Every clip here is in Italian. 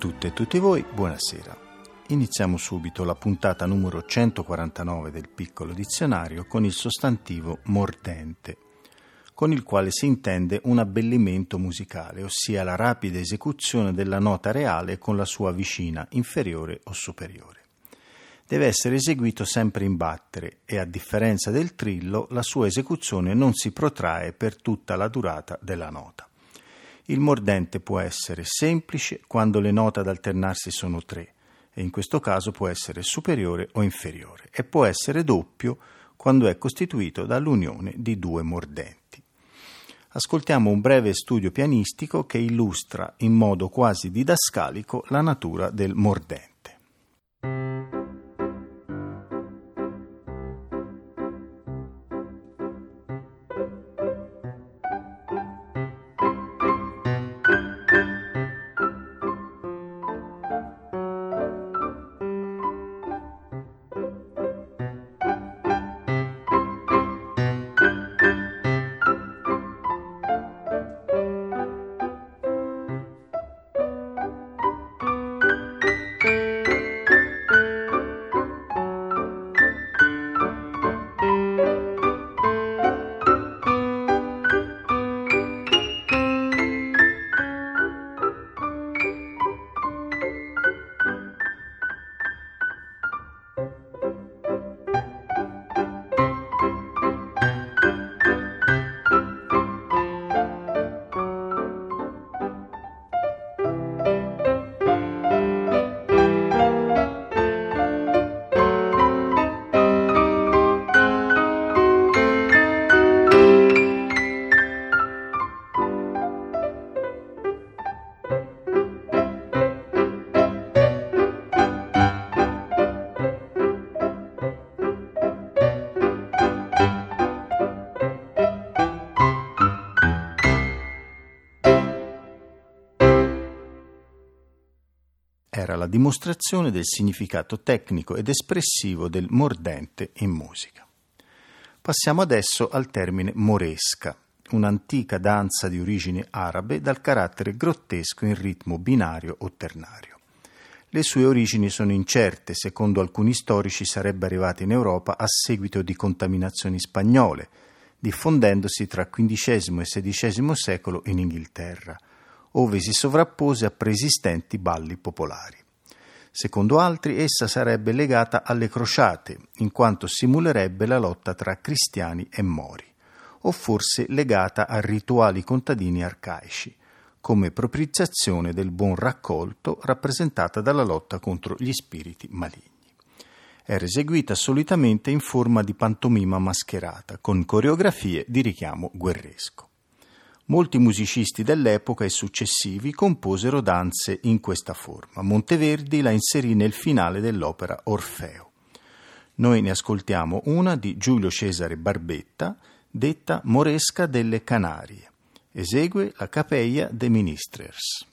Tutte e tutti voi, buonasera. Iniziamo subito la puntata numero 149 del piccolo dizionario con il sostantivo mordente, con il quale si intende un abbellimento musicale, ossia la rapida esecuzione della nota reale con la sua vicina inferiore o superiore. Deve essere eseguito sempre in battere e, a differenza del trillo, la sua esecuzione non si protrae per tutta la durata della nota. Il mordente può essere semplice quando le note ad alternarsi sono tre, e in questo caso può essere superiore o inferiore, e può essere doppio quando è costituito dall'unione di due mordenti. Ascoltiamo un breve studio pianistico che illustra in modo quasi didascalico la natura del mordente. Dimostrazione del significato tecnico ed espressivo del mordente in musica. Passiamo adesso al termine moresca, un'antica danza di origine arabe dal carattere grottesco in ritmo binario o ternario. Le sue origini sono incerte, secondo alcuni storici sarebbe arrivata in Europa a seguito di contaminazioni spagnole, diffondendosi tra XV e XVI secolo in Inghilterra ove si sovrappose a preesistenti balli popolari. Secondo altri, essa sarebbe legata alle crociate, in quanto simulerebbe la lotta tra cristiani e mori, o forse legata a rituali contadini arcaici, come propiziazione del buon raccolto rappresentata dalla lotta contro gli spiriti maligni. Era eseguita solitamente in forma di pantomima mascherata, con coreografie di richiamo guerresco. Molti musicisti dell'epoca e successivi composero danze in questa forma. Monteverdi la inserì nel finale dell'opera Orfeo. Noi ne ascoltiamo una di Giulio Cesare Barbetta, detta Moresca delle Canarie. Esegue la Capella de Ministers.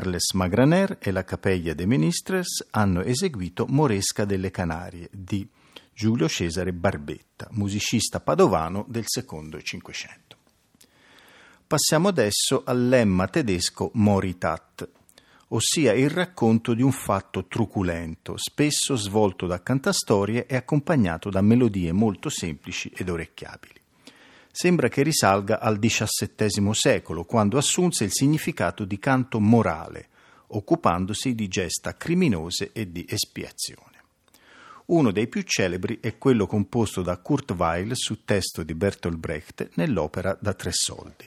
Carles Magraner e la Capella dei Ministres hanno eseguito Moresca delle Canarie di Giulio Cesare Barbetta, musicista padovano del secondo Cinquecento. Passiamo adesso al lemma tedesco Moritat, ossia il racconto di un fatto truculento, spesso svolto da cantastorie e accompagnato da melodie molto semplici ed orecchiabili sembra che risalga al XVII secolo, quando assunse il significato di canto morale, occupandosi di gesta criminose e di espiazione. Uno dei più celebri è quello composto da Kurt Weill su testo di Bertolt Brecht nell'opera Da tre soldi.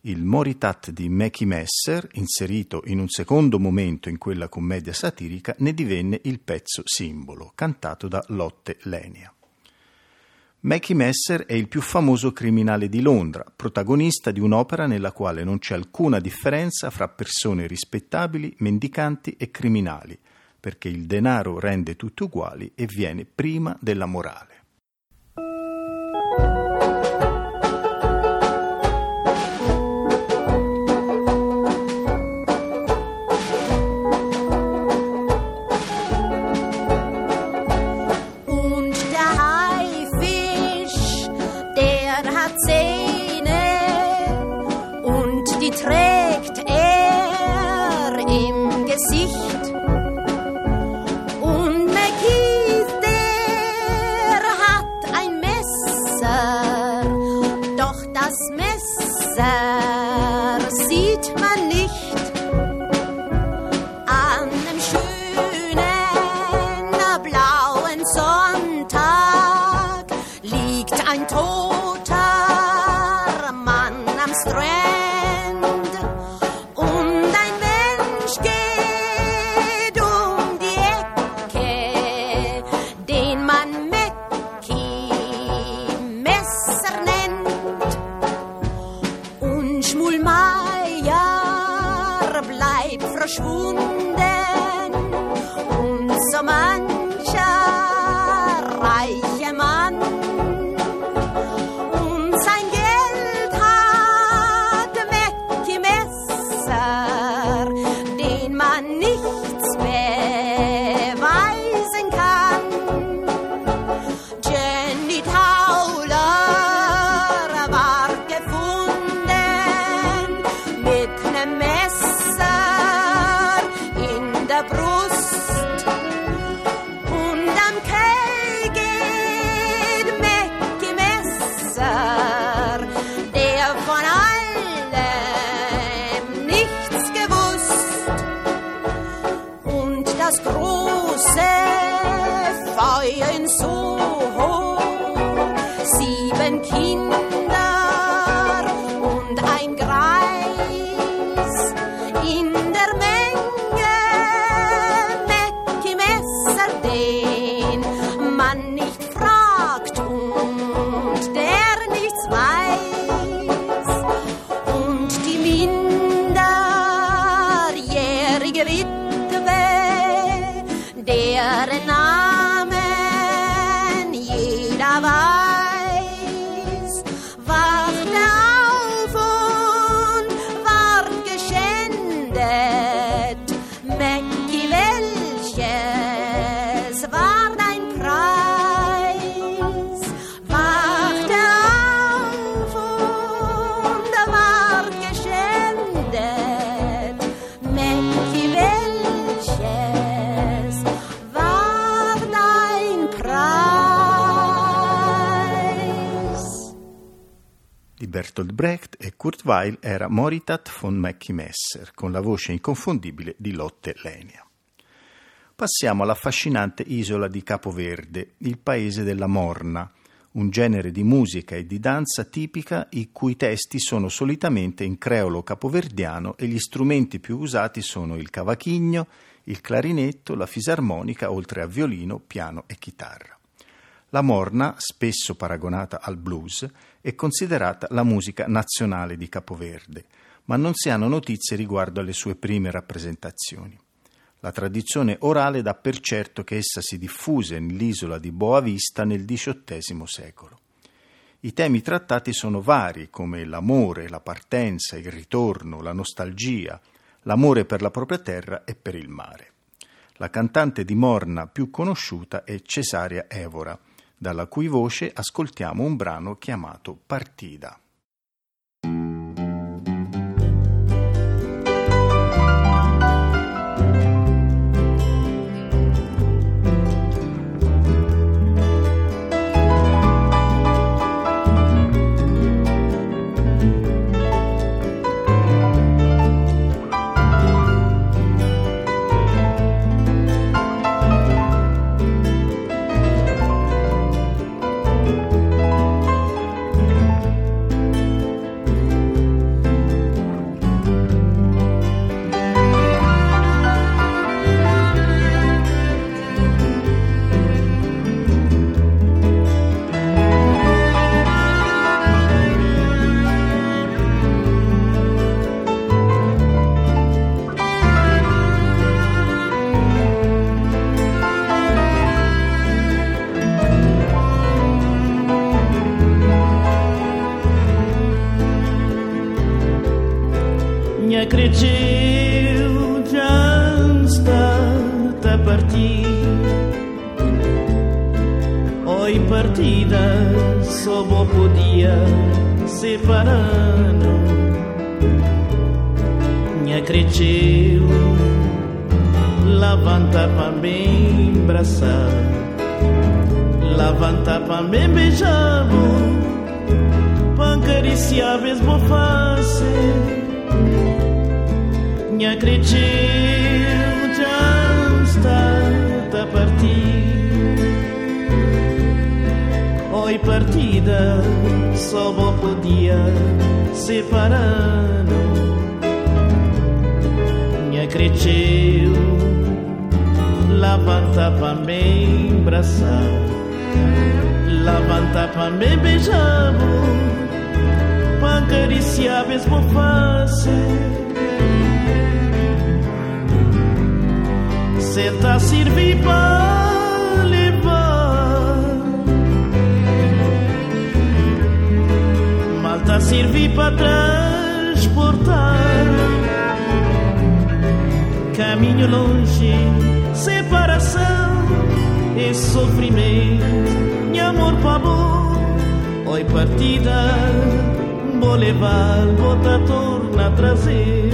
Il Moritat di Mackie Messer, inserito in un secondo momento in quella commedia satirica, ne divenne il pezzo simbolo, cantato da Lotte Lenia. Mackie Messer è il più famoso criminale di Londra, protagonista di un'opera nella quale non c'è alcuna differenza fra persone rispettabili, mendicanti e criminali, perché il denaro rende tutti uguali e viene prima della morale. there uh, and Bertolt Brecht e Kurt Weill era Moritat von Mackie Messer, con la voce inconfondibile di Lotte Lenia. Passiamo all'affascinante isola di Capoverde, il paese della morna, un genere di musica e di danza tipica i cui testi sono solitamente in creolo capoverdiano e gli strumenti più usati sono il cavachigno, il clarinetto, la fisarmonica, oltre a violino, piano e chitarra. La morna, spesso paragonata al blues, è considerata la musica nazionale di Capoverde, ma non si hanno notizie riguardo alle sue prime rappresentazioni. La tradizione orale dà per certo che essa si diffuse nell'isola di Boavista nel XVIII secolo. I temi trattati sono vari, come l'amore, la partenza, il ritorno, la nostalgia, l'amore per la propria terra e per il mare. La cantante di Morna più conosciuta è Cesaria Evora, dalla cui voce ascoltiamo un brano chiamato Partida. Acariciar mesmo face senta a servir para. Malta a servir para transportar. Caminho longe, separação e sofrimento. Meu amor para bom, oi partida, vou levar, vou torna trazer.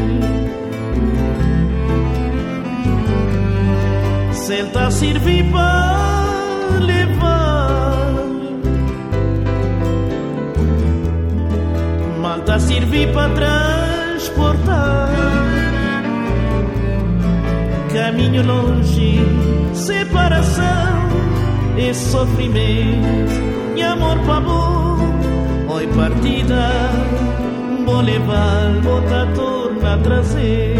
senta servir para levar. Malta a servir para transportar. Caminho longe, separação e sofrimento. E amor para bom, oi partida, vou levar, vou torna a trazer.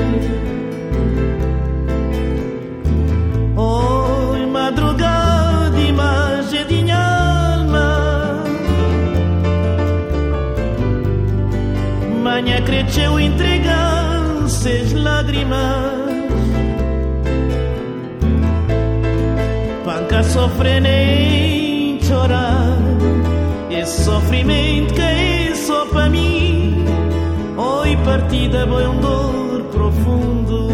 madrugada imagem de alma. Manhã cresceu entregando seis lágrimas. Panca sofre nem chorar Esse sofrimento que é só para mim. Oi partida, foi um dor profundo.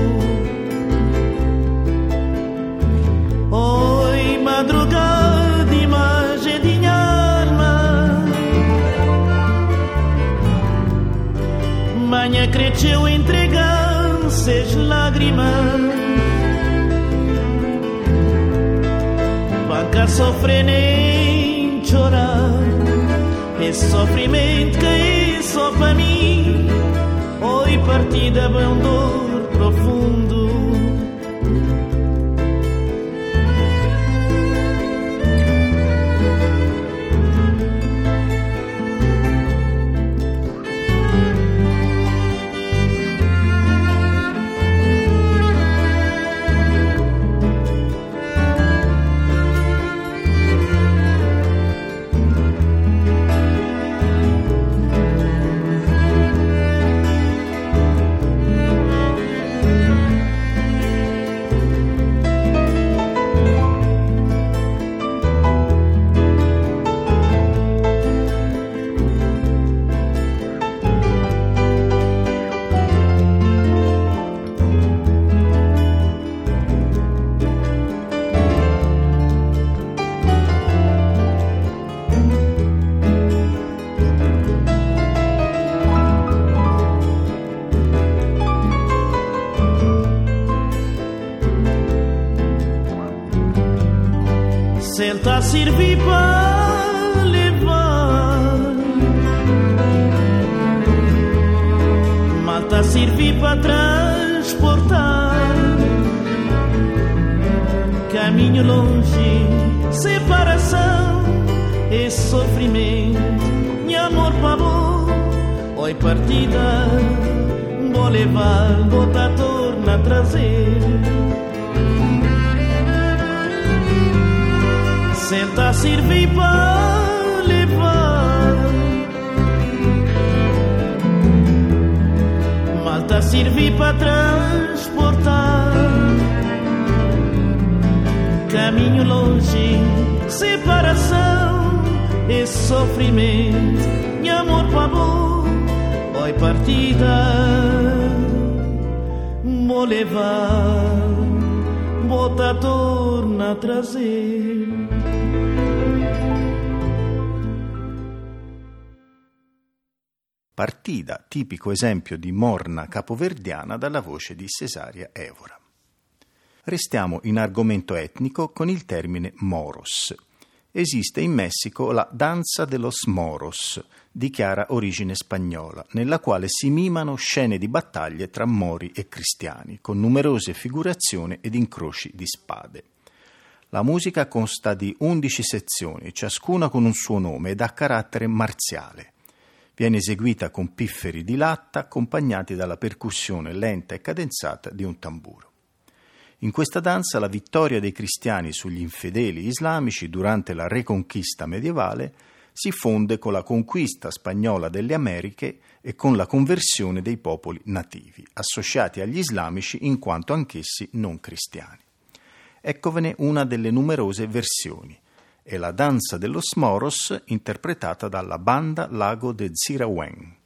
Madrugada imagem de minha alma Manhã cresceu entregando seis lágrimas. Banca sofrer Esse sofrimento que é só para mim. Oi, partida bem dor profundo. Partida Vou levar, vou torna trazer senta a servir para levar. Malta servir para transportar. Caminho longe, separação e sofrimento. E amor para oi partida, vou levar. Bota torna a trazer. Partida, tipico esempio di morna capoverdiana dalla voce di Cesaria Evora. Restiamo in argomento etnico con il termine moros. Esiste in Messico la danza de los moros, di chiara origine spagnola, nella quale si mimano scene di battaglie tra mori e cristiani, con numerose figurazioni ed incroci di spade. La musica consta di 11 sezioni, ciascuna con un suo nome ed ha carattere marziale. Viene eseguita con pifferi di latta accompagnati dalla percussione lenta e cadenzata di un tamburo. In questa danza la vittoria dei cristiani sugli infedeli islamici durante la reconquista medievale si fonde con la conquista spagnola delle Americhe e con la conversione dei popoli nativi, associati agli islamici in quanto anch'essi non cristiani. Eccovene una delle numerose versioni, è la danza dello Smoros interpretata dalla banda Lago de Zirawen.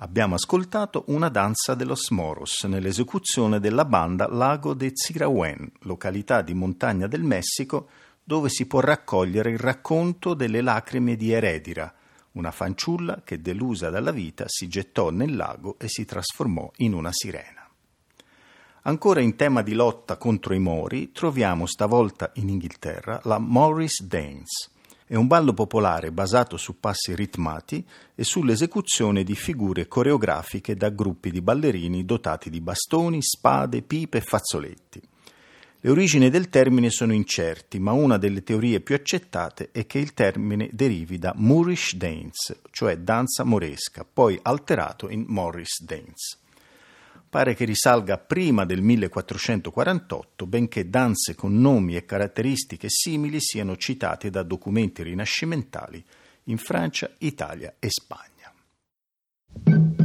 Abbiamo ascoltato una danza de los Moros nell'esecuzione della banda Lago de Zirauen, località di montagna del Messico dove si può raccogliere il racconto delle lacrime di Eredira, una fanciulla che delusa dalla vita si gettò nel lago e si trasformò in una sirena. Ancora in tema di lotta contro i Mori, troviamo stavolta in Inghilterra la Morris Dance. È un ballo popolare basato su passi ritmati e sull'esecuzione di figure coreografiche da gruppi di ballerini dotati di bastoni, spade, pipe e fazzoletti. Le origini del termine sono incerti, ma una delle teorie più accettate è che il termine derivi da Moorish dance, cioè danza moresca, poi alterato in Morris dance pare che risalga prima del 1448, benché danze con nomi e caratteristiche simili siano citate da documenti rinascimentali in Francia, Italia e Spagna.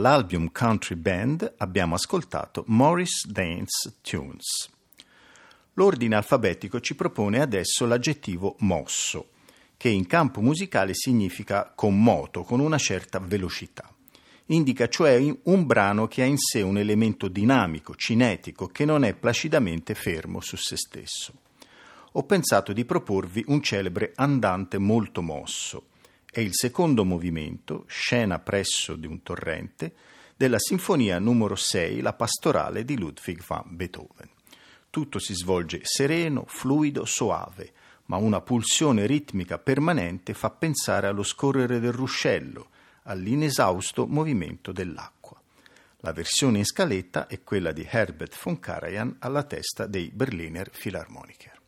Dall'album Country Band abbiamo ascoltato Morris Dance Tunes. L'ordine alfabetico ci propone adesso l'aggettivo mosso, che in campo musicale significa con moto, con una certa velocità. Indica cioè un brano che ha in sé un elemento dinamico, cinetico, che non è placidamente fermo su se stesso. Ho pensato di proporvi un celebre andante molto mosso, è il secondo movimento, scena presso di un torrente, della sinfonia numero 6, la pastorale di Ludwig van Beethoven. Tutto si svolge sereno, fluido, soave, ma una pulsione ritmica permanente fa pensare allo scorrere del ruscello, all'inesausto movimento dell'acqua. La versione in scaletta è quella di Herbert von Karajan alla testa dei Berliner Philharmoniker.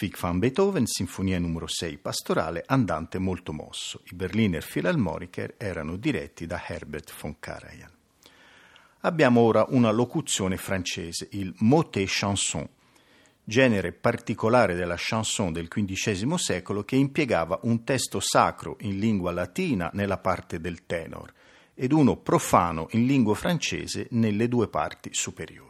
Ludwig van Beethoven, Sinfonia numero 6 pastorale, andante molto mosso. I Berliner Philharmoniker erano diretti da Herbert von Karajan. Abbiamo ora una locuzione francese, il motet chanson, genere particolare della chanson del XV secolo che impiegava un testo sacro in lingua latina nella parte del tenor ed uno profano in lingua francese nelle due parti superiori.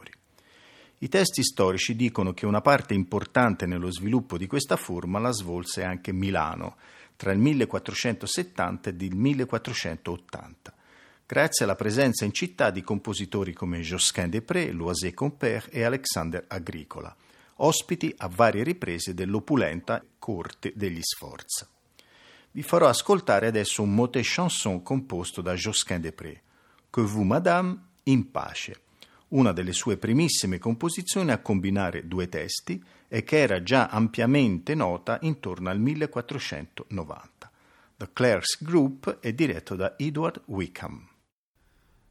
I testi storici dicono che una parte importante nello sviluppo di questa forma la svolse anche Milano tra il 1470 ed il 1480 grazie alla presenza in città di compositori come Josquin Després, Loisé Compère e Alexander Agricola, ospiti a varie riprese dell'opulenta corte degli Sforza. Vi farò ascoltare adesso un motet chanson composto da Josquin Després, Que vous, madame, in pace, una delle sue primissime composizioni a combinare due testi e che era già ampiamente nota intorno al 1490. The Clerks Group è diretto da Edward Wickham.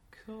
Que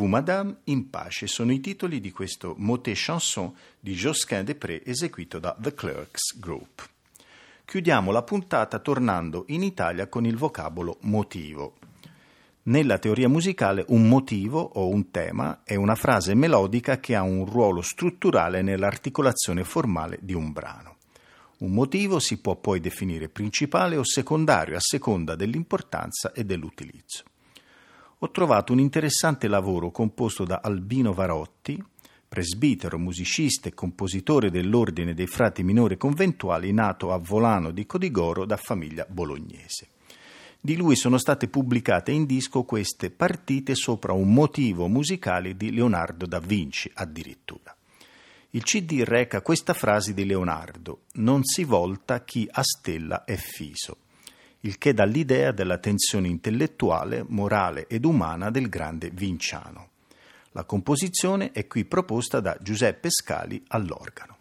vous, madame, in pace sono i titoli di questo motet chanson di Josquin Després eseguito da The Clerks Group. Chiudiamo la puntata tornando in Italia con il vocabolo motivo. Nella teoria musicale un motivo o un tema è una frase melodica che ha un ruolo strutturale nell'articolazione formale di un brano. Un motivo si può poi definire principale o secondario a seconda dell'importanza e dell'utilizzo ho trovato un interessante lavoro composto da Albino Varotti, presbitero, musicista e compositore dell'Ordine dei Frati Minori Conventuali, nato a Volano di Codigoro da famiglia bolognese. Di lui sono state pubblicate in disco queste partite sopra un motivo musicale di Leonardo da Vinci addirittura. Il CD reca questa frase di Leonardo: Non si volta chi a stella è fiso il che dà l'idea della tensione intellettuale, morale ed umana del grande Vinciano. La composizione è qui proposta da Giuseppe Scali all'organo.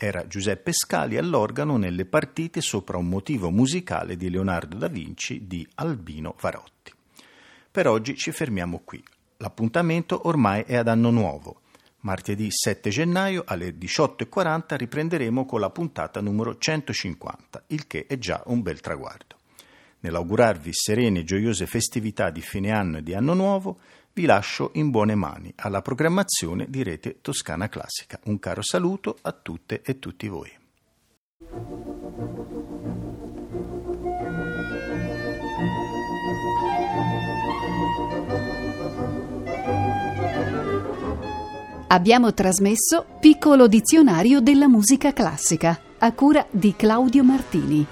Era Giuseppe Scali all'organo nelle partite sopra un motivo musicale di Leonardo da Vinci di Albino Varotti. Per oggi ci fermiamo qui. L'appuntamento ormai è ad anno nuovo. Martedì 7 gennaio alle 18.40 riprenderemo con la puntata numero 150, il che è già un bel traguardo. Nell'augurarvi serene e gioiose festività di fine anno e di anno nuovo, vi lascio in buone mani alla programmazione di Rete Toscana Classica. Un caro saluto a tutte e tutti voi. Abbiamo trasmesso Piccolo dizionario della musica classica a cura di Claudio Martini.